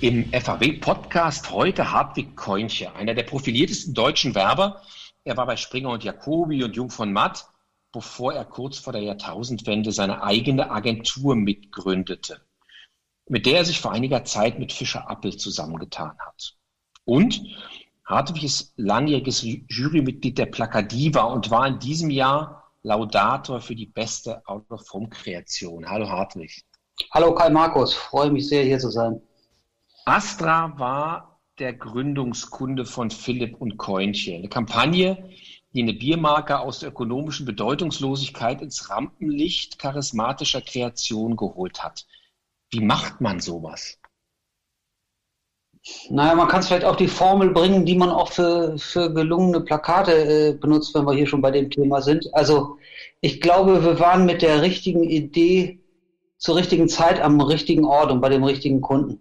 Im FAW-Podcast heute Hartwig Koinche, einer der profiliertesten deutschen Werber. Er war bei Springer und Jacobi und Jung von Matt, bevor er kurz vor der Jahrtausendwende seine eigene Agentur mitgründete, mit der er sich vor einiger Zeit mit Fischer Appel zusammengetan hat. Und Hartwig ist langjähriges Jurymitglied der Plakadiva und war in diesem Jahr Laudator für die beste Out-of-Home-Kreation. Hallo Hartwig. Hallo Kai Markus, freue mich sehr hier zu sein. Astra war der Gründungskunde von Philipp und Koinche. Eine Kampagne, die eine Biermarke aus der ökonomischen Bedeutungslosigkeit ins Rampenlicht charismatischer Kreation geholt hat. Wie macht man sowas? Naja, man kann es vielleicht auch die Formel bringen, die man auch für, für gelungene Plakate äh, benutzt, wenn wir hier schon bei dem Thema sind. Also ich glaube, wir waren mit der richtigen Idee zur richtigen Zeit am richtigen Ort und bei dem richtigen Kunden.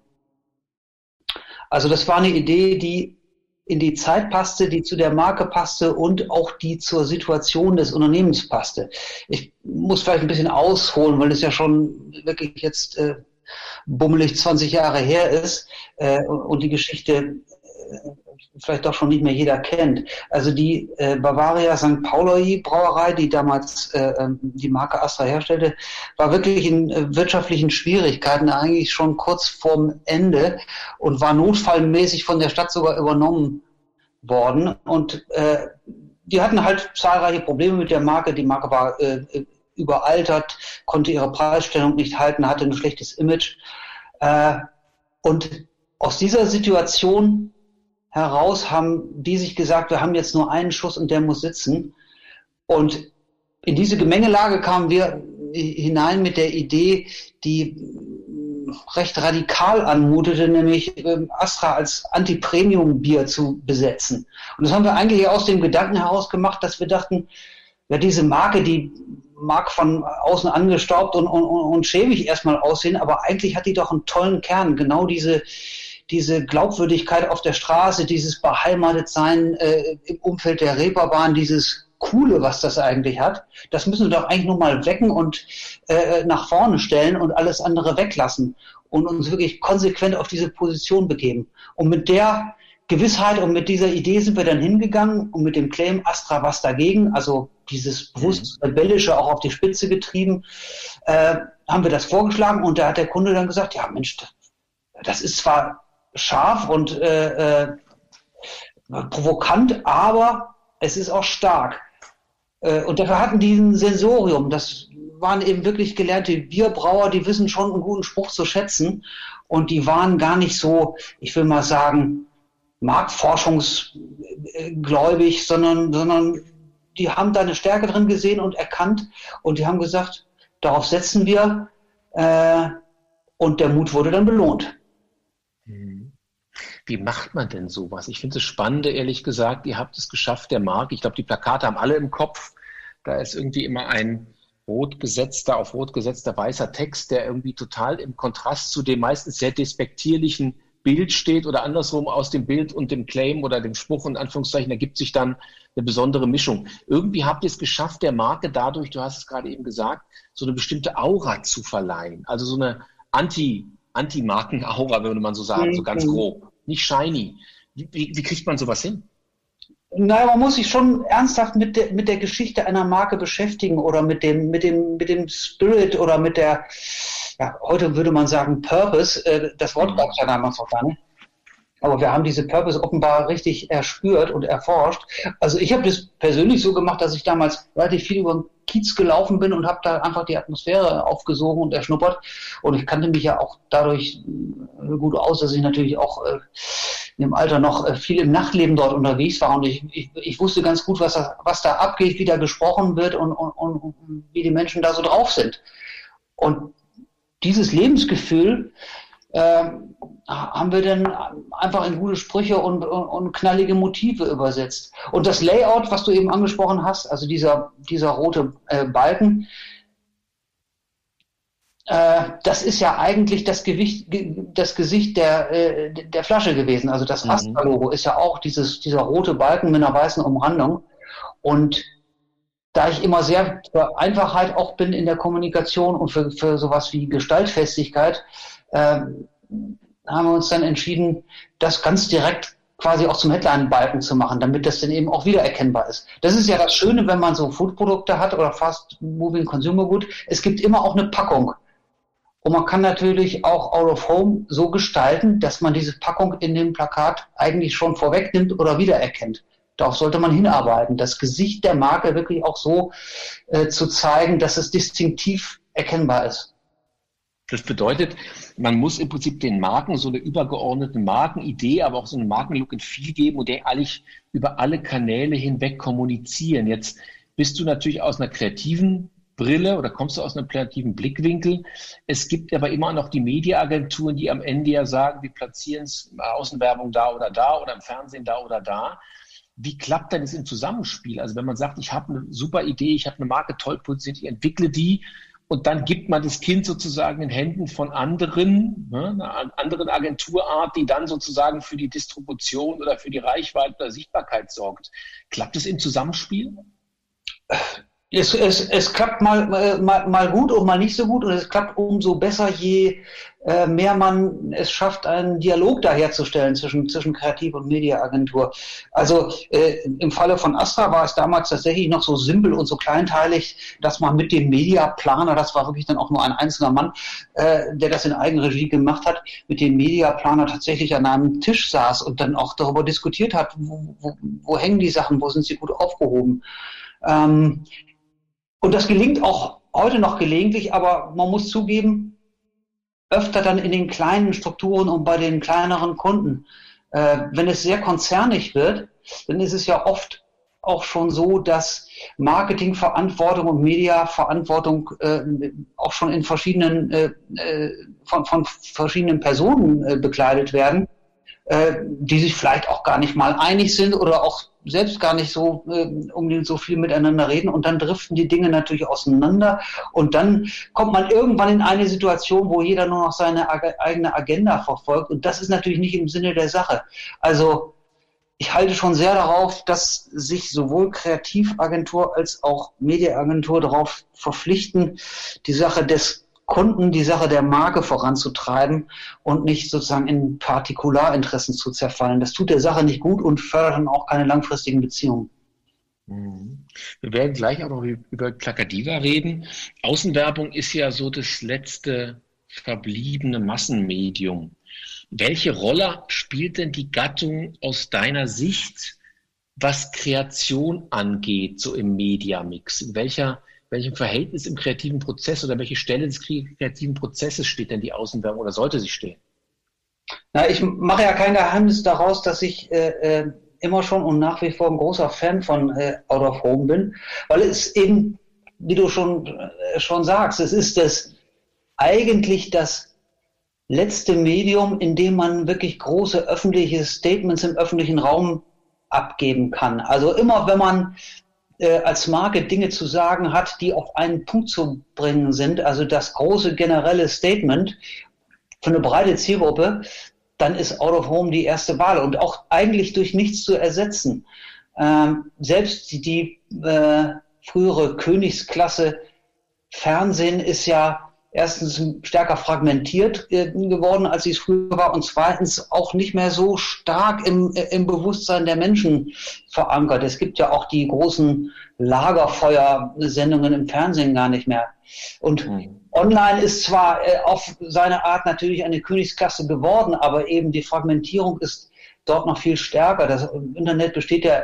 Also das war eine Idee, die in die Zeit passte, die zu der Marke passte und auch die zur Situation des Unternehmens passte. Ich muss vielleicht ein bisschen ausholen, weil es ja schon wirklich jetzt äh, bummelig 20 Jahre her ist äh, und die Geschichte äh, vielleicht doch schon nicht mehr jeder kennt. Also die äh, Bavaria St. Pauli Brauerei, die damals äh, ähm, die Marke Astra herstellte, war wirklich in äh, wirtschaftlichen Schwierigkeiten eigentlich schon kurz vorm Ende und war notfallmäßig von der Stadt sogar übernommen worden. Und äh, die hatten halt zahlreiche Probleme mit der Marke. Die Marke war äh, überaltert, konnte ihre Preisstellung nicht halten, hatte ein schlechtes Image. Äh, und aus dieser Situation heraus haben die sich gesagt, wir haben jetzt nur einen Schuss und der muss sitzen. Und in diese Gemengelage kamen wir hinein mit der Idee, die recht radikal anmutete, nämlich ähm, Astra als Anti-Premium-Bier zu besetzen. Und das haben wir eigentlich aus dem Gedanken heraus gemacht, dass wir dachten, ja, diese Marke, die mag von außen angestaubt und, und, und schäbig erstmal aussehen, aber eigentlich hat die doch einen tollen Kern. Genau diese, diese Glaubwürdigkeit auf der Straße, dieses Beheimatetsein äh, im Umfeld der Reeperbahn, dieses Coole, was das eigentlich hat, das müssen wir doch eigentlich nur mal wecken und äh, nach vorne stellen und alles andere weglassen und uns wirklich konsequent auf diese Position begeben. Und mit der Gewissheit und mit dieser Idee sind wir dann hingegangen und mit dem Claim Astra was dagegen, also dieses bewusst mhm. rebellische auch auf die Spitze getrieben, äh, haben wir das vorgeschlagen und da hat der Kunde dann gesagt, ja Mensch, das ist zwar scharf und äh, äh, provokant, aber es ist auch stark. Äh, und dafür hatten die ein Sensorium. Das waren eben wirklich gelernte Bierbrauer, die wissen schon einen guten Spruch zu schätzen. Und die waren gar nicht so, ich will mal sagen, marktforschungsgläubig, sondern, sondern die haben da eine Stärke drin gesehen und erkannt und die haben gesagt, darauf setzen wir äh, und der Mut wurde dann belohnt. Wie macht man denn sowas? Ich finde es spannend, ehrlich gesagt. Ihr habt es geschafft, der Markt. Ich glaube, die Plakate haben alle im Kopf. Da ist irgendwie immer ein rot gesetzter, auf rot gesetzter weißer Text, der irgendwie total im Kontrast zu dem meistens sehr despektierlichen Bild steht oder andersrum aus dem Bild und dem Claim oder dem Spruch und Anführungszeichen ergibt sich dann eine besondere Mischung. Irgendwie habt ihr es geschafft, der Marke dadurch, du hast es gerade eben gesagt, so eine bestimmte Aura zu verleihen. Also so eine Anti, Anti-Marken-Aura, würde man so sagen, so ganz grob nicht shiny. Wie, wie, kriegt man sowas hin? Naja, man muss sich schon ernsthaft mit der, mit der Geschichte einer Marke beschäftigen oder mit dem, mit dem, mit dem Spirit oder mit der, ja, heute würde man sagen Purpose. Äh, das Wort gab es ja damals noch gar nicht. Aber wir haben diese Purpose offenbar richtig erspürt und erforscht. Also ich habe das persönlich so gemacht, dass ich damals relativ viel über den Kiez gelaufen bin und habe da einfach die Atmosphäre aufgesogen und erschnuppert. Und ich kannte mich ja auch dadurch äh, gut aus, dass ich natürlich auch äh, in dem Alter noch äh, viel im Nachtleben dort unterwegs war. Und ich, ich, ich wusste ganz gut, was da, was da abgeht, wie da gesprochen wird und, und, und wie die Menschen da so drauf sind. Und dieses Lebensgefühl, haben wir dann einfach in gute Sprüche und, und, und, knallige Motive übersetzt. Und das Layout, was du eben angesprochen hast, also dieser, dieser rote äh, Balken, äh, das ist ja eigentlich das, Gewicht, das Gesicht der, äh, der Flasche gewesen. Also das mhm. Astra-Logo ist ja auch dieses, dieser rote Balken mit einer weißen Umrandung. Und da ich immer sehr für Einfachheit auch bin in der Kommunikation und für, für sowas wie Gestaltfestigkeit, ähm, haben wir uns dann entschieden, das ganz direkt quasi auch zum Headline-Balken zu machen, damit das dann eben auch wieder erkennbar ist. Das ist ja das Schöne, wenn man so Foodprodukte hat oder Fast Moving Consumer Good. Es gibt immer auch eine Packung. Und man kann natürlich auch Out of Home so gestalten, dass man diese Packung in dem Plakat eigentlich schon vorwegnimmt oder wiedererkennt. Darauf sollte man hinarbeiten, das Gesicht der Marke wirklich auch so äh, zu zeigen, dass es distinktiv erkennbar ist. Das bedeutet, man muss im Prinzip den Marken so eine übergeordnete Markenidee, aber auch so eine Markenlook in viel geben und der eigentlich über alle Kanäle hinweg kommunizieren. Jetzt bist du natürlich aus einer kreativen Brille oder kommst du aus einem kreativen Blickwinkel. Es gibt aber immer noch die Mediaagenturen, die am Ende ja sagen, wir platzieren es Außenwerbung da oder da oder im Fernsehen da oder da. Wie klappt denn das im Zusammenspiel? Also wenn man sagt, ich habe eine super Idee, ich habe eine Marke toll positioniert, ich entwickle die und dann gibt man das Kind sozusagen in Händen von anderen, ne, einer anderen Agenturart, die dann sozusagen für die Distribution oder für die Reichweite oder Sichtbarkeit sorgt. Klappt es im Zusammenspiel? Es, es, es klappt mal, mal, mal gut und mal nicht so gut und es klappt umso besser, je äh, mehr man es schafft, einen Dialog da herzustellen zwischen, zwischen Kreativ- und Mediaagentur. Also äh, im Falle von Astra war es damals tatsächlich noch so simpel und so kleinteilig, dass man mit dem Mediaplaner, das war wirklich dann auch nur ein einzelner Mann, äh, der das in Eigenregie gemacht hat, mit dem Mediaplaner tatsächlich an einem Tisch saß und dann auch darüber diskutiert hat, wo, wo, wo hängen die Sachen, wo sind sie gut aufgehoben. Ähm, und das gelingt auch heute noch gelegentlich, aber man muss zugeben, öfter dann in den kleinen Strukturen und bei den kleineren Kunden. Äh, wenn es sehr konzernig wird, dann ist es ja oft auch schon so, dass Marketingverantwortung und Mediaverantwortung äh, auch schon in verschiedenen äh, äh von, von verschiedenen Personen äh, bekleidet werden, äh, die sich vielleicht auch gar nicht mal einig sind oder auch selbst gar nicht so äh, unbedingt so viel miteinander reden. Und dann driften die Dinge natürlich auseinander. Und dann kommt man irgendwann in eine Situation, wo jeder nur noch seine eigene Agenda verfolgt. Und das ist natürlich nicht im Sinne der Sache. Also ich halte schon sehr darauf, dass sich sowohl Kreativagentur als auch Mediaagentur darauf verpflichten, die Sache des Kunden die Sache der Marke voranzutreiben und nicht sozusagen in Partikularinteressen zu zerfallen. Das tut der Sache nicht gut und fördert dann auch keine langfristigen Beziehungen. Mhm. Wir werden gleich auch noch über Plakadiva reden. Außenwerbung ist ja so das letzte verbliebene Massenmedium. Welche Rolle spielt denn die Gattung aus deiner Sicht, was Kreation angeht, so im Mediamix? In welcher welchem Verhältnis im kreativen Prozess oder welche Stelle des kreativen Prozesses steht denn die Außenwerbung oder sollte sie stehen? Na, ich mache ja kein Geheimnis daraus, dass ich äh, äh, immer schon und nach wie vor ein großer Fan von äh, Out of Home bin, weil es eben, wie du schon, äh, schon sagst, es ist das eigentlich das letzte Medium, in dem man wirklich große öffentliche Statements im öffentlichen Raum abgeben kann. Also immer, wenn man äh, als Marke Dinge zu sagen hat, die auf einen Punkt zu bringen sind, also das große generelle Statement für eine breite Zielgruppe, dann ist Out of Home die erste Wahl und auch eigentlich durch nichts zu ersetzen. Ähm, selbst die, äh, frühere Königsklasse Fernsehen ist ja erstens stärker fragmentiert äh, geworden, als es früher war, und zweitens auch nicht mehr so stark im, äh, im Bewusstsein der Menschen verankert. Es gibt ja auch die großen Lagerfeuersendungen im Fernsehen gar nicht mehr. Und mhm. online ist zwar äh, auf seine Art natürlich eine Königsklasse geworden, aber eben die Fragmentierung ist dort noch viel stärker. Das Internet besteht ja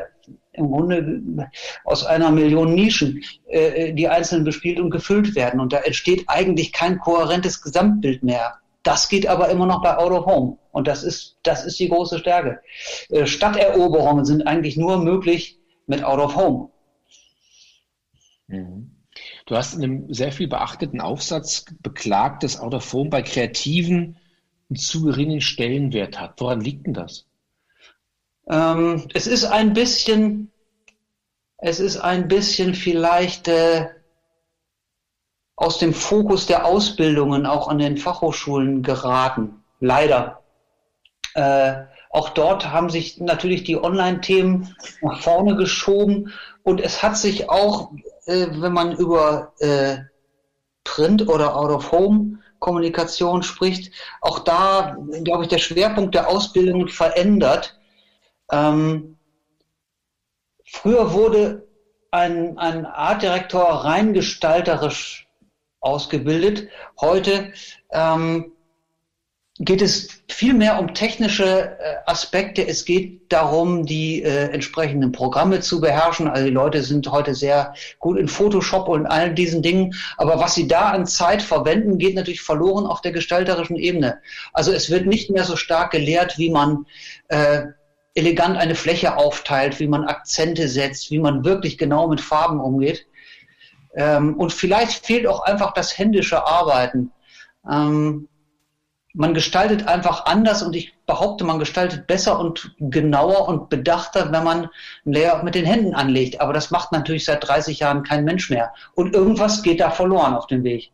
im Grunde aus einer Million Nischen, äh, die einzeln bespielt und gefüllt werden. Und da entsteht eigentlich kein kohärentes Gesamtbild mehr. Das geht aber immer noch bei Out of Home. Und das ist, das ist die große Stärke. Äh, Stadteroberungen sind eigentlich nur möglich mit Out of Home. Mhm. Du hast in einem sehr viel beachteten Aufsatz beklagt, dass Out of Home bei Kreativen einen zu geringen Stellenwert hat. Woran liegt denn das? Ähm, es ist ein bisschen, es ist ein bisschen vielleicht äh, aus dem Fokus der Ausbildungen auch an den Fachhochschulen geraten. Leider. Äh, auch dort haben sich natürlich die Online-Themen nach vorne geschoben und es hat sich auch, äh, wenn man über äh, Print oder Out of Home Kommunikation spricht, auch da, glaube ich, der Schwerpunkt der Ausbildung verändert. Ähm, früher wurde ein, ein Artdirektor rein gestalterisch ausgebildet. Heute ähm, geht es viel mehr um technische äh, Aspekte. Es geht darum, die äh, entsprechenden Programme zu beherrschen. Also die Leute sind heute sehr gut in Photoshop und all diesen Dingen. Aber was sie da an Zeit verwenden, geht natürlich verloren auf der gestalterischen Ebene. Also es wird nicht mehr so stark gelehrt, wie man äh, elegant eine Fläche aufteilt, wie man Akzente setzt, wie man wirklich genau mit Farben umgeht. Ähm, und vielleicht fehlt auch einfach das händische Arbeiten. Ähm, man gestaltet einfach anders und ich behaupte, man gestaltet besser und genauer und bedachter, wenn man ein Layout mit den Händen anlegt. Aber das macht natürlich seit 30 Jahren kein Mensch mehr. Und irgendwas geht da verloren auf dem Weg.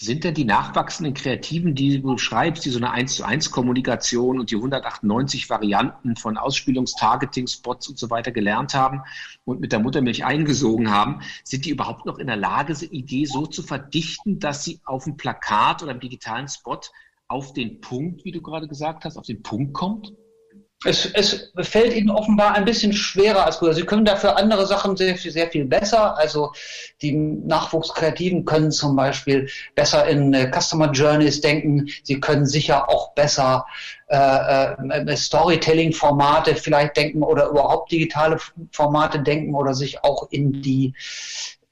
Sind denn die nachwachsenden Kreativen, die du schreibst, die so eine 1 zu 1 Kommunikation und die 198 Varianten von Ausspielungs-, Targeting, Spots und so weiter gelernt haben und mit der Muttermilch eingesogen haben, sind die überhaupt noch in der Lage, diese Idee so zu verdichten, dass sie auf dem Plakat oder im digitalen Spot auf den Punkt, wie du gerade gesagt hast, auf den Punkt kommt? Es, es fällt ihnen offenbar ein bisschen schwerer als früher. Sie können dafür andere Sachen sehr, sehr viel besser. Also die Nachwuchskreativen können zum Beispiel besser in äh, Customer Journeys denken. Sie können sicher auch besser äh, äh, Storytelling-Formate vielleicht denken oder überhaupt digitale Formate denken oder sich auch in die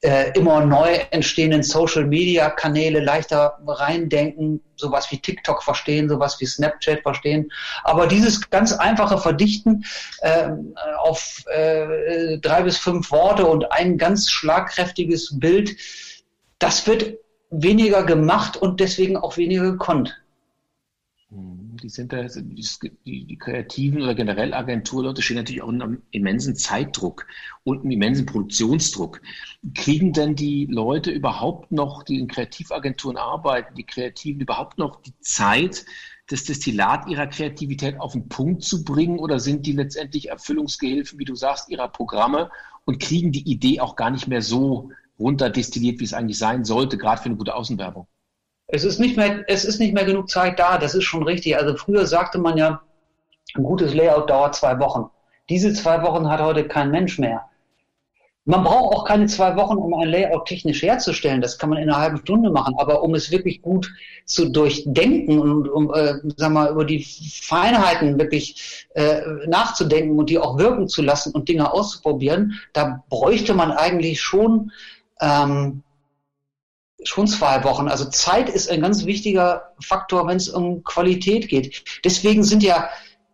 äh, immer neu entstehenden Social-Media-Kanäle leichter reindenken, sowas wie TikTok verstehen, sowas wie Snapchat verstehen. Aber dieses ganz einfache Verdichten äh, auf äh, drei bis fünf Worte und ein ganz schlagkräftiges Bild, das wird weniger gemacht und deswegen auch weniger gekonnt. Hm, die sind da, die, die Kreativen oder generell Agenturleute stehen natürlich auch unter einem immensen Zeitdruck und einem immensen Produktionsdruck. Kriegen denn die Leute überhaupt noch, die in Kreativagenturen arbeiten, die Kreativen überhaupt noch die Zeit, das Destillat ihrer Kreativität auf den Punkt zu bringen oder sind die letztendlich Erfüllungsgehilfen, wie du sagst, ihrer Programme und kriegen die Idee auch gar nicht mehr so runterdestilliert, wie es eigentlich sein sollte, gerade für eine gute Außenwerbung? Es ist nicht mehr, es ist nicht mehr genug Zeit da, das ist schon richtig. Also früher sagte man ja, ein gutes Layout dauert zwei Wochen. Diese zwei Wochen hat heute kein Mensch mehr. Man braucht auch keine zwei Wochen, um ein Layout technisch herzustellen. Das kann man in einer halben Stunde machen. Aber um es wirklich gut zu durchdenken und um, äh, sag mal, über die Feinheiten wirklich äh, nachzudenken und die auch wirken zu lassen und Dinge auszuprobieren, da bräuchte man eigentlich schon ähm, schon zwei Wochen. Also Zeit ist ein ganz wichtiger Faktor, wenn es um Qualität geht. Deswegen sind ja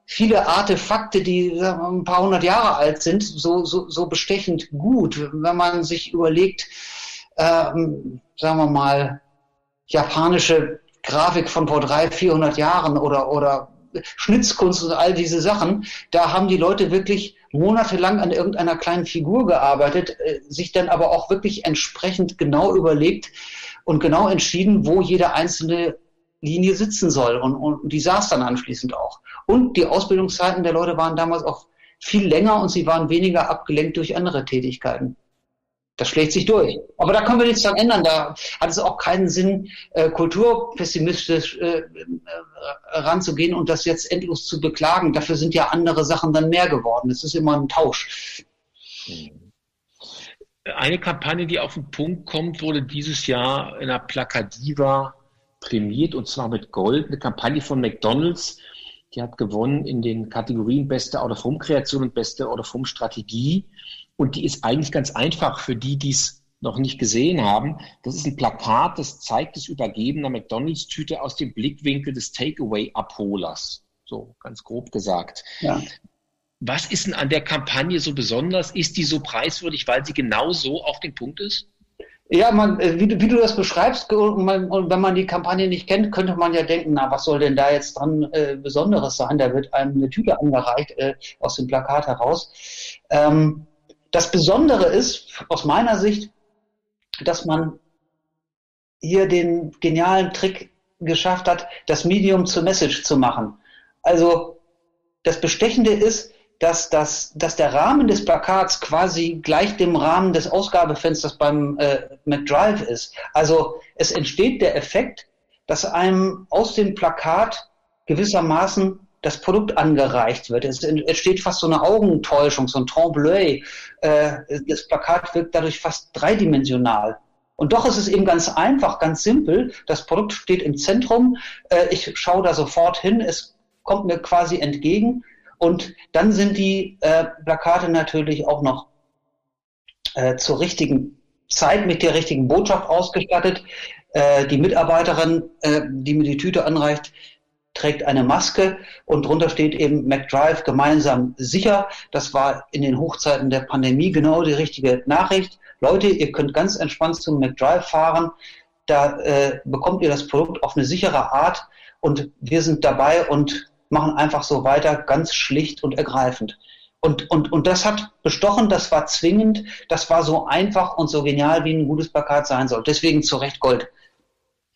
viele Artefakte, die ein paar hundert Jahre alt sind, so, so, so bestechend gut. Wenn man sich überlegt, ähm, sagen wir mal, japanische Grafik von vor drei, vierhundert Jahren oder, oder Schnitzkunst und all diese Sachen, da haben die Leute wirklich monatelang an irgendeiner kleinen Figur gearbeitet, äh, sich dann aber auch wirklich entsprechend genau überlegt und genau entschieden, wo jede einzelne Linie sitzen soll. Und, und die saß dann anschließend auch. Und die Ausbildungszeiten der Leute waren damals auch viel länger und sie waren weniger abgelenkt durch andere Tätigkeiten. Das schlägt sich durch. Aber da können wir nichts dran ändern. Da hat es auch keinen Sinn, äh, kulturpessimistisch äh, äh, ranzugehen und das jetzt endlos zu beklagen. Dafür sind ja andere Sachen dann mehr geworden. Es ist immer ein Tausch. Eine Kampagne, die auf den Punkt kommt, wurde dieses Jahr in der Plakadiva prämiert und zwar mit Gold. Eine Kampagne von McDonalds. Die hat gewonnen in den Kategorien beste Out-of-Home-Kreation und beste Out-of-Home-Strategie. Und die ist eigentlich ganz einfach für die, die es noch nicht gesehen haben. Das ist ein Plakat, das zeigt das Übergeben einer McDonalds-Tüte aus dem Blickwinkel des Takeaway-Abholers. So ganz grob gesagt. Ja. Was ist denn an der Kampagne so besonders? Ist die so preiswürdig, weil sie genau so auf den Punkt ist? Ja, man, äh, wie, du, wie du das beschreibst, man, und, wenn man die Kampagne nicht kennt, könnte man ja denken, na, was soll denn da jetzt dran äh, Besonderes sein? Da wird einem eine Tüte angereicht äh, aus dem Plakat heraus. Ähm, das Besondere ist aus meiner Sicht, dass man hier den genialen Trick geschafft hat, das Medium zur Message zu machen. Also das Bestechende ist, dass, das, dass der Rahmen des Plakats quasi gleich dem Rahmen des Ausgabefensters beim äh, McDrive ist. Also es entsteht der Effekt, dass einem aus dem Plakat gewissermaßen das Produkt angereicht wird. Es entsteht fast so eine Augentäuschung, so ein Trompe-l'œil. Äh, das Plakat wirkt dadurch fast dreidimensional. Und doch ist es eben ganz einfach, ganz simpel. Das Produkt steht im Zentrum. Äh, ich schaue da sofort hin. Es kommt mir quasi entgegen. Und dann sind die äh, Plakate natürlich auch noch zur richtigen Zeit mit der richtigen Botschaft ausgestattet. Die Mitarbeiterin, die mir die Tüte anreicht, trägt eine Maske und drunter steht eben McDrive gemeinsam sicher. Das war in den Hochzeiten der Pandemie genau die richtige Nachricht. Leute, ihr könnt ganz entspannt zum McDrive fahren. Da äh, bekommt ihr das Produkt auf eine sichere Art und wir sind dabei und machen einfach so weiter, ganz schlicht und ergreifend. Und, und, und das hat bestochen, das war zwingend, das war so einfach und so genial, wie ein gutes Plakat sein soll. Deswegen zu Recht Gold.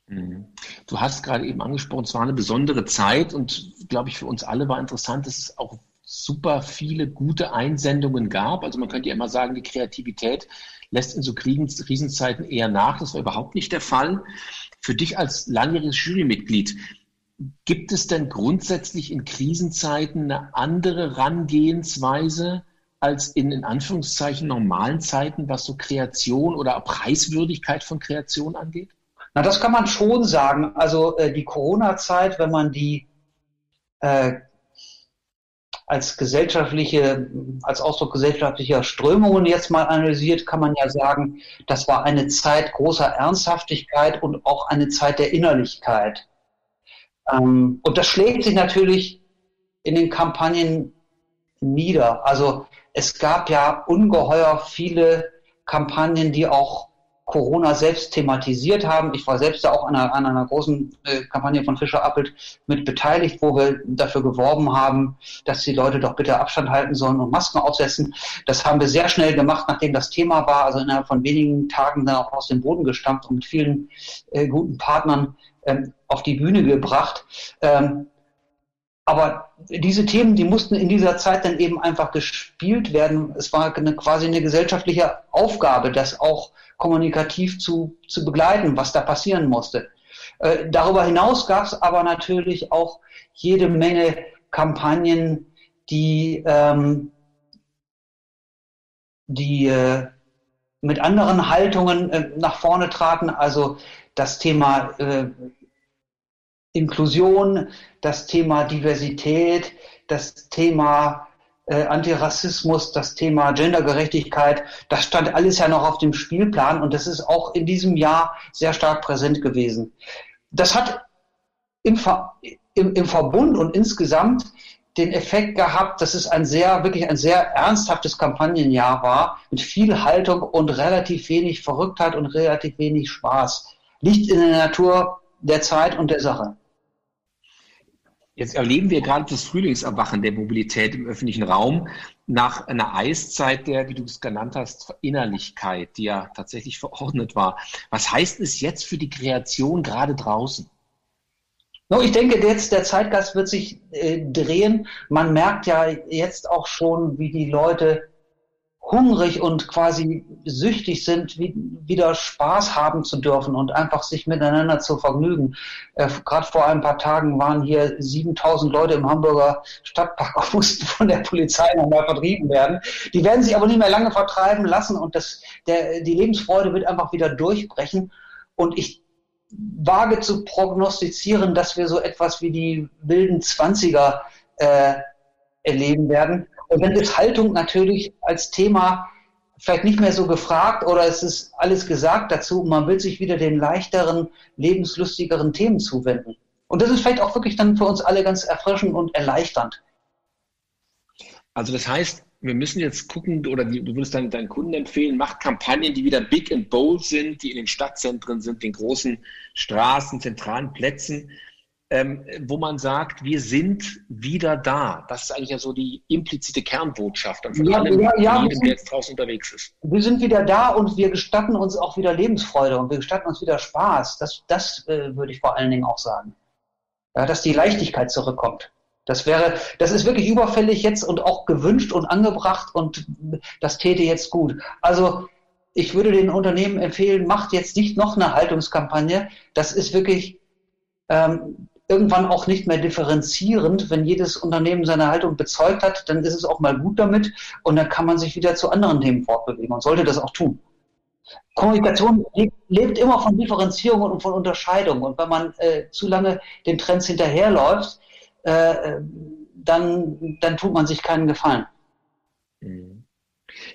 Mhm. Du hast gerade eben angesprochen, es war eine besondere Zeit und glaube ich für uns alle war interessant, dass es auch super viele gute Einsendungen gab. Also man könnte ja immer sagen, die Kreativität lässt in so Krisenzeiten eher nach. Das war überhaupt nicht der Fall. Für dich als langjähriges Jurymitglied, Gibt es denn grundsätzlich in Krisenzeiten eine andere Herangehensweise als in, in Anführungszeichen normalen Zeiten, was so Kreation oder Preiswürdigkeit von Kreation angeht? Na, das kann man schon sagen. Also äh, die Corona-Zeit, wenn man die äh, als gesellschaftliche, als Ausdruck gesellschaftlicher Strömungen jetzt mal analysiert, kann man ja sagen, das war eine Zeit großer Ernsthaftigkeit und auch eine Zeit der Innerlichkeit. Ähm, und das schlägt sich natürlich in den Kampagnen nieder. Also es gab ja ungeheuer viele Kampagnen, die auch Corona selbst thematisiert haben. Ich war selbst da auch an einer, an einer großen äh, Kampagne von Fischer Appelt mit beteiligt, wo wir dafür geworben haben, dass die Leute doch bitte Abstand halten sollen und Masken aufsetzen. Das haben wir sehr schnell gemacht, nachdem das Thema war, also innerhalb von wenigen Tagen dann auch aus dem Boden gestampft und mit vielen äh, guten Partnern ähm, auf die Bühne gebracht. Ähm, aber diese Themen, die mussten in dieser Zeit dann eben einfach gespielt werden. Es war eine, quasi eine gesellschaftliche Aufgabe, das auch kommunikativ zu, zu begleiten, was da passieren musste. Äh, darüber hinaus gab es aber natürlich auch jede Menge Kampagnen, die, ähm, die äh, mit anderen Haltungen äh, nach vorne traten. Also das Thema äh, Inklusion, das Thema Diversität, das Thema äh, Antirassismus, das Thema Gendergerechtigkeit, das stand alles ja noch auf dem Spielplan und das ist auch in diesem Jahr sehr stark präsent gewesen. Das hat im, Ver im, im Verbund und insgesamt den Effekt gehabt, dass es ein sehr, wirklich ein sehr ernsthaftes Kampagnenjahr war, mit viel Haltung und relativ wenig Verrücktheit und relativ wenig Spaß. Liegt in der Natur der Zeit und der Sache. Jetzt erleben wir gerade das Frühlingserwachen der Mobilität im öffentlichen Raum nach einer Eiszeit der, wie du es genannt hast, Innerlichkeit, die ja tatsächlich verordnet war. Was heißt es jetzt für die Kreation gerade draußen? No, ich denke, jetzt der Zeitgeist wird sich äh, drehen. Man merkt ja jetzt auch schon, wie die Leute hungrig und quasi süchtig sind, wie, wieder Spaß haben zu dürfen und einfach sich miteinander zu vergnügen. Äh, Gerade vor ein paar Tagen waren hier 7000 Leute im Hamburger Stadtpark und mussten von der Polizei nochmal vertrieben werden. Die werden sich aber nicht mehr lange vertreiben lassen und das, der, die Lebensfreude wird einfach wieder durchbrechen. Und ich wage zu prognostizieren, dass wir so etwas wie die wilden Zwanziger äh, erleben werden und dann ist Haltung natürlich als Thema vielleicht nicht mehr so gefragt oder es ist alles gesagt dazu. Man will sich wieder den leichteren, lebenslustigeren Themen zuwenden. Und das ist vielleicht auch wirklich dann für uns alle ganz erfrischend und erleichternd. Also das heißt, wir müssen jetzt gucken, oder du würdest dann deinen Kunden empfehlen, macht Kampagnen, die wieder big and bold sind, die in den Stadtzentren sind, den großen Straßen, zentralen Plätzen, ähm, wo man sagt, wir sind wieder da. Das ist eigentlich ja so die implizite Kernbotschaft von ja, allem, ja, ja, jedem, der jetzt draußen unterwegs ist. Wir sind wieder da und wir gestatten uns auch wieder Lebensfreude und wir gestatten uns wieder Spaß. Das, das äh, würde ich vor allen Dingen auch sagen. Ja, dass die Leichtigkeit zurückkommt. Das wäre, das ist wirklich überfällig jetzt und auch gewünscht und angebracht und das täte jetzt gut. Also ich würde den Unternehmen empfehlen, macht jetzt nicht noch eine Haltungskampagne. Das ist wirklich ähm, irgendwann auch nicht mehr differenzierend. Wenn jedes Unternehmen seine Haltung bezeugt hat, dann ist es auch mal gut damit und dann kann man sich wieder zu anderen Themen fortbewegen und sollte das auch tun. Kommunikation lebt immer von Differenzierung und von Unterscheidung. Und wenn man äh, zu lange den Trends hinterherläuft, äh, dann, dann tut man sich keinen Gefallen. Mhm.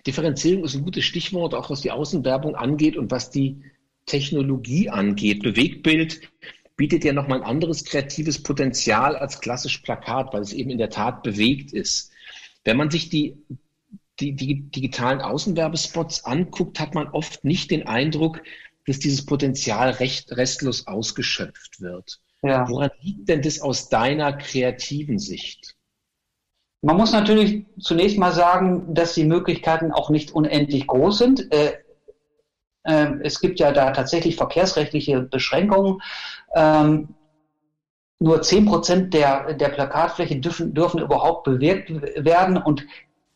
Differenzierung ist ein gutes Stichwort, auch was die Außenwerbung angeht und was die Technologie angeht. Bewegtbild bietet ja nochmal ein anderes kreatives Potenzial als klassisch Plakat, weil es eben in der Tat bewegt ist. Wenn man sich die, die, die digitalen Außenwerbespots anguckt, hat man oft nicht den Eindruck, dass dieses Potenzial recht restlos ausgeschöpft wird. Ja. Woran liegt denn das aus deiner kreativen Sicht? Man muss natürlich zunächst mal sagen, dass die Möglichkeiten auch nicht unendlich groß sind. Äh, äh, es gibt ja da tatsächlich verkehrsrechtliche Beschränkungen. Ähm, nur 10 Prozent der, der Plakatfläche dürfen, dürfen überhaupt bewirkt werden und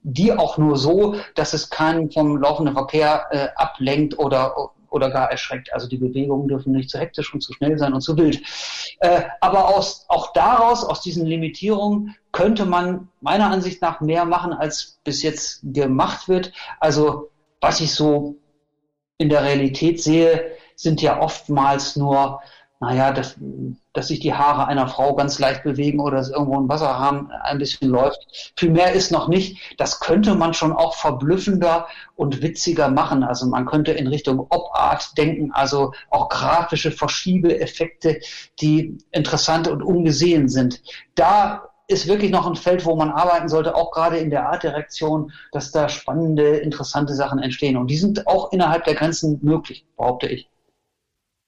die auch nur so, dass es keinen vom laufenden Verkehr äh, ablenkt oder, oder gar erschreckt. Also die Bewegungen dürfen nicht zu hektisch und zu schnell sein und zu wild. Äh, aber aus, auch daraus, aus diesen Limitierungen, könnte man meiner Ansicht nach mehr machen, als bis jetzt gemacht wird. Also was ich so in der Realität sehe, sind ja oftmals nur naja, dass, dass sich die Haare einer Frau ganz leicht bewegen oder dass irgendwo ein Wasserhahn ein bisschen läuft. Viel mehr ist noch nicht. Das könnte man schon auch verblüffender und witziger machen. Also man könnte in Richtung Op-Art denken, also auch grafische Verschiebeeffekte, die interessant und ungesehen sind. Da ist wirklich noch ein Feld, wo man arbeiten sollte, auch gerade in der Artdirektion, dass da spannende, interessante Sachen entstehen. Und die sind auch innerhalb der Grenzen möglich, behaupte ich.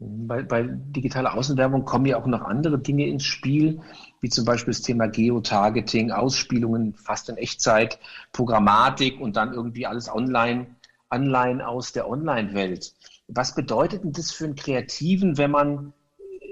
Bei, bei digitaler Außenwerbung kommen ja auch noch andere Dinge ins Spiel, wie zum Beispiel das Thema Geotargeting, Ausspielungen fast in Echtzeit, Programmatik und dann irgendwie alles online, Anleihen aus der Online-Welt. Was bedeutet denn das für einen Kreativen, wenn man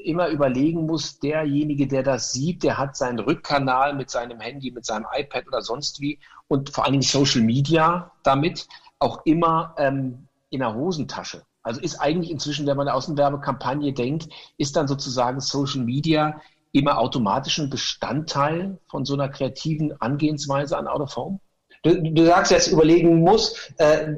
immer überlegen muss, derjenige, der das sieht, der hat seinen Rückkanal mit seinem Handy, mit seinem iPad oder sonst wie und vor allen Dingen Social Media damit auch immer ähm, in der Hosentasche. Also ist eigentlich inzwischen, wenn man eine Außenwerbekampagne denkt, ist dann sozusagen Social Media immer automatisch ein Bestandteil von so einer kreativen Angehensweise an Out of Home? Du, du sagst jetzt, überlegen muss. Äh,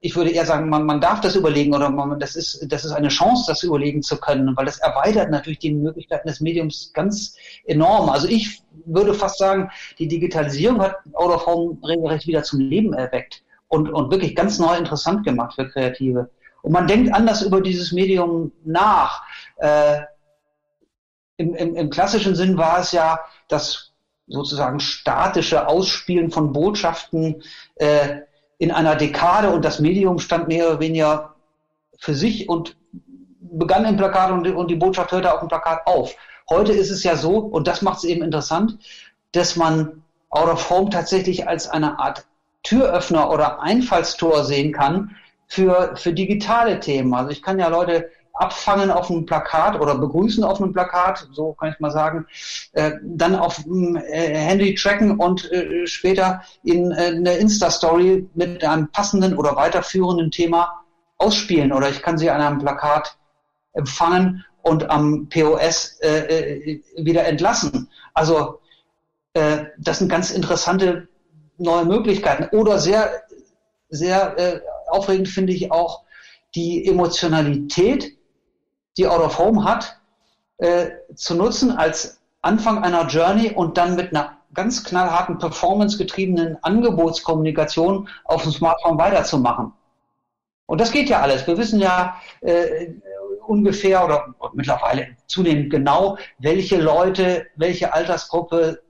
ich würde eher sagen, man, man darf das überlegen oder man, das, ist, das ist eine Chance, das überlegen zu können, weil das erweitert natürlich die Möglichkeiten des Mediums ganz enorm. Also ich würde fast sagen, die Digitalisierung hat Out of Home regelrecht wieder zum Leben erweckt und, und wirklich ganz neu interessant gemacht für Kreative. Und man denkt anders über dieses Medium nach. Äh, im, im, Im klassischen Sinn war es ja das sozusagen statische Ausspielen von Botschaften äh, in einer Dekade und das Medium stand mehr oder weniger für sich und begann im Plakat und die, und die Botschaft hörte auf dem Plakat auf. Heute ist es ja so, und das macht es eben interessant, dass man Out of Home tatsächlich als eine Art Türöffner oder Einfallstor sehen kann, für, für digitale Themen. Also ich kann ja Leute abfangen auf einem Plakat oder begrüßen auf einem Plakat, so kann ich mal sagen, äh, dann auf dem äh, Handy tracken und äh, später in äh, eine Insta-Story mit einem passenden oder weiterführenden Thema ausspielen. Oder ich kann sie an einem Plakat empfangen und am POS äh, äh, wieder entlassen. Also äh, das sind ganz interessante neue Möglichkeiten. Oder sehr, sehr äh, aufregend finde ich auch die Emotionalität, die Out of Home hat, äh, zu nutzen als Anfang einer Journey und dann mit einer ganz knallharten performance-getriebenen Angebotskommunikation auf dem Smartphone weiterzumachen. Und das geht ja alles. Wir wissen ja äh, ungefähr oder mittlerweile zunehmend genau, welche Leute, welche Altersgruppe,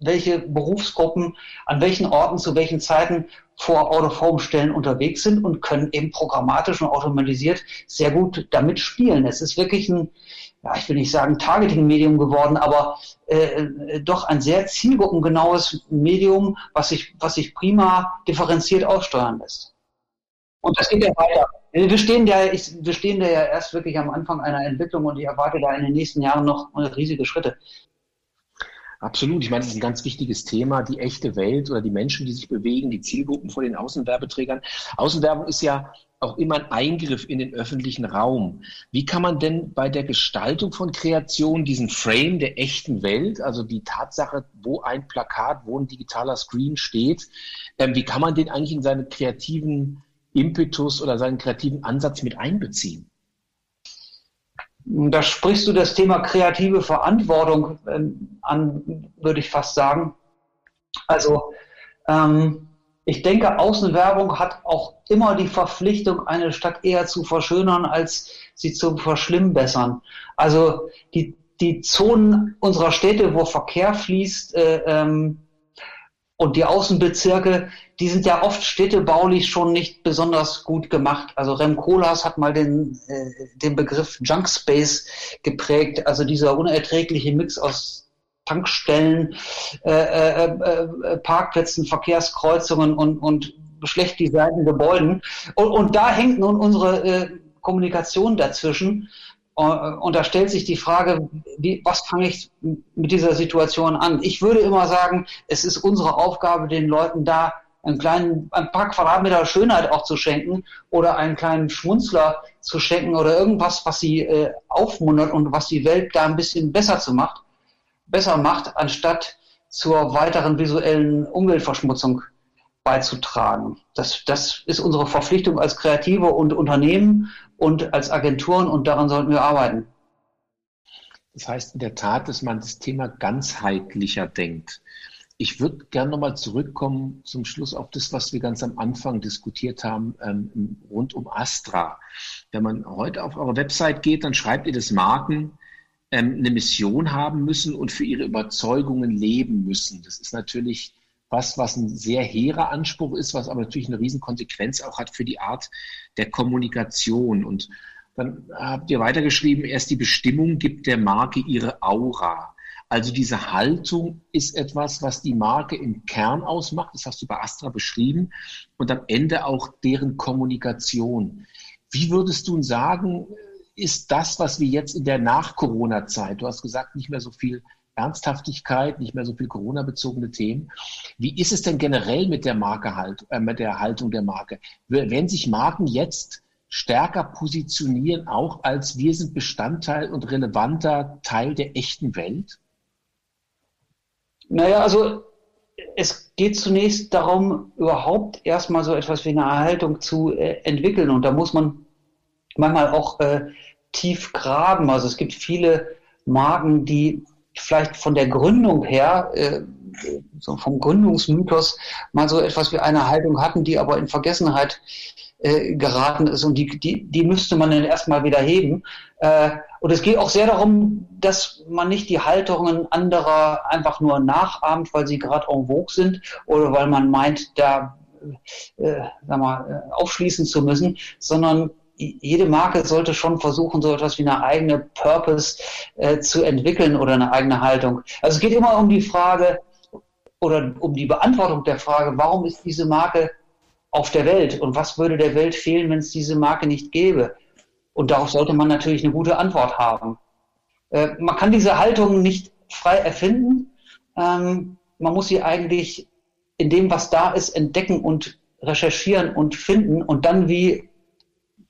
welche Berufsgruppen an welchen Orten zu welchen Zeiten vor Out-of-Home-Stellen unterwegs sind und können eben programmatisch und automatisiert sehr gut damit spielen. Es ist wirklich ein, ja, ich will nicht sagen Targeting-Medium geworden, aber äh, äh, doch ein sehr zielgruppengenaues Medium, was sich, was sich prima differenziert aussteuern lässt. Und das geht ja weiter. Wir stehen, ja, ich, wir stehen da ja erst wirklich am Anfang einer Entwicklung und ich erwarte da in den nächsten Jahren noch riesige Schritte. Absolut. Ich meine, das ist ein ganz wichtiges Thema, die echte Welt oder die Menschen, die sich bewegen, die Zielgruppen vor den Außenwerbeträgern. Außenwerbung ist ja auch immer ein Eingriff in den öffentlichen Raum. Wie kann man denn bei der Gestaltung von Kreation diesen Frame der echten Welt, also die Tatsache, wo ein Plakat, wo ein digitaler Screen steht, ähm, wie kann man den eigentlich in seinen kreativen Impetus oder seinen kreativen Ansatz mit einbeziehen? Da sprichst du das Thema kreative Verantwortung ähm, an, würde ich fast sagen. Also ähm, ich denke, Außenwerbung hat auch immer die Verpflichtung, eine Stadt eher zu verschönern, als sie zu verschlimmbessern. Also die, die Zonen unserer Städte, wo Verkehr fließt, äh, ähm, und die Außenbezirke, die sind ja oft städtebaulich schon nicht besonders gut gemacht. Also Rem Koolhaas hat mal den, äh, den Begriff Junk Space geprägt, also dieser unerträgliche Mix aus Tankstellen, äh, äh, äh, Parkplätzen, Verkehrskreuzungen und, und schlecht designten Gebäuden. Und, und da hängt nun unsere äh, Kommunikation dazwischen. Äh, und da stellt sich die Frage, wie, was fange ich mit dieser Situation an? Ich würde immer sagen, es ist unsere Aufgabe, den Leuten da einen kleinen, ein paar Quadratmeter Schönheit auch zu schenken oder einen kleinen Schmunzler zu schenken oder irgendwas, was sie äh, aufmuntert und was die Welt da ein bisschen besser zu macht, besser macht, anstatt zur weiteren visuellen Umweltverschmutzung beizutragen. Das, das ist unsere Verpflichtung als Kreative und Unternehmen und als Agenturen und daran sollten wir arbeiten. Das heißt in der Tat, dass man das Thema ganzheitlicher denkt. Ich würde gerne nochmal zurückkommen zum Schluss auf das, was wir ganz am Anfang diskutiert haben, ähm, rund um Astra. Wenn man heute auf eure Website geht, dann schreibt ihr, dass Marken ähm, eine Mission haben müssen und für ihre Überzeugungen leben müssen. Das ist natürlich was, was ein sehr hehrer Anspruch ist, was aber natürlich eine Riesenkonsequenz auch hat für die Art der Kommunikation. Und dann habt ihr weitergeschrieben, erst die Bestimmung gibt der Marke ihre Aura. Also diese Haltung ist etwas, was die Marke im Kern ausmacht. Das hast du bei Astra beschrieben. Und am Ende auch deren Kommunikation. Wie würdest du sagen, ist das, was wir jetzt in der Nach-Corona-Zeit, du hast gesagt, nicht mehr so viel Ernsthaftigkeit, nicht mehr so viel Corona-bezogene Themen. Wie ist es denn generell mit der Marke halt, äh, mit der Haltung der Marke? Wenn sich Marken jetzt stärker positionieren, auch als wir sind Bestandteil und relevanter Teil der echten Welt? Naja, also es geht zunächst darum, überhaupt erstmal so etwas wie eine Erhaltung zu äh, entwickeln. Und da muss man manchmal auch äh, tief graben. Also es gibt viele Marken, die vielleicht von der Gründung her, äh, so vom Gründungsmythos, mal so etwas wie eine Haltung hatten, die aber in Vergessenheit äh, geraten ist und die, die, die müsste man dann erstmal wieder heben. Äh, und es geht auch sehr darum, dass man nicht die Haltungen anderer einfach nur nachahmt, weil sie gerade en vogue sind oder weil man meint, da äh, sag mal, äh, aufschließen zu müssen, sondern jede Marke sollte schon versuchen, so etwas wie eine eigene Purpose äh, zu entwickeln oder eine eigene Haltung. Also es geht immer um die Frage oder um die Beantwortung der Frage, warum ist diese Marke auf der Welt und was würde der Welt fehlen, wenn es diese Marke nicht gäbe? Und darauf sollte man natürlich eine gute Antwort haben. Äh, man kann diese Haltung nicht frei erfinden. Ähm, man muss sie eigentlich in dem, was da ist, entdecken und recherchieren und finden und dann wie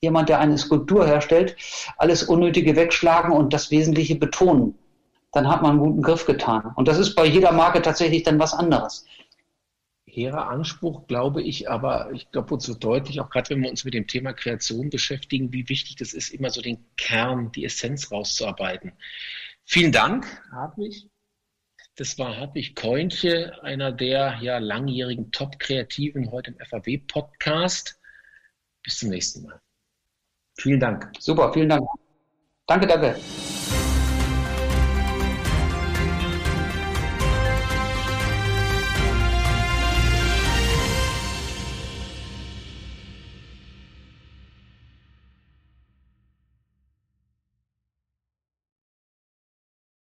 jemand, der eine Skulptur herstellt, alles Unnötige wegschlagen und das Wesentliche betonen. Dann hat man einen guten Griff getan. Und das ist bei jeder Marke tatsächlich dann was anderes. Hehrer Anspruch, glaube ich, aber ich glaube, uns wird deutlich, auch gerade wenn wir uns mit dem Thema Kreation beschäftigen, wie wichtig das ist, immer so den Kern, die Essenz rauszuarbeiten. Vielen Dank, Hartwig. Das war Hartwig Keunche, einer der ja langjährigen Top-Kreativen heute im FAW-Podcast. Bis zum nächsten Mal. Vielen Dank. Super, vielen Dank. Danke, danke.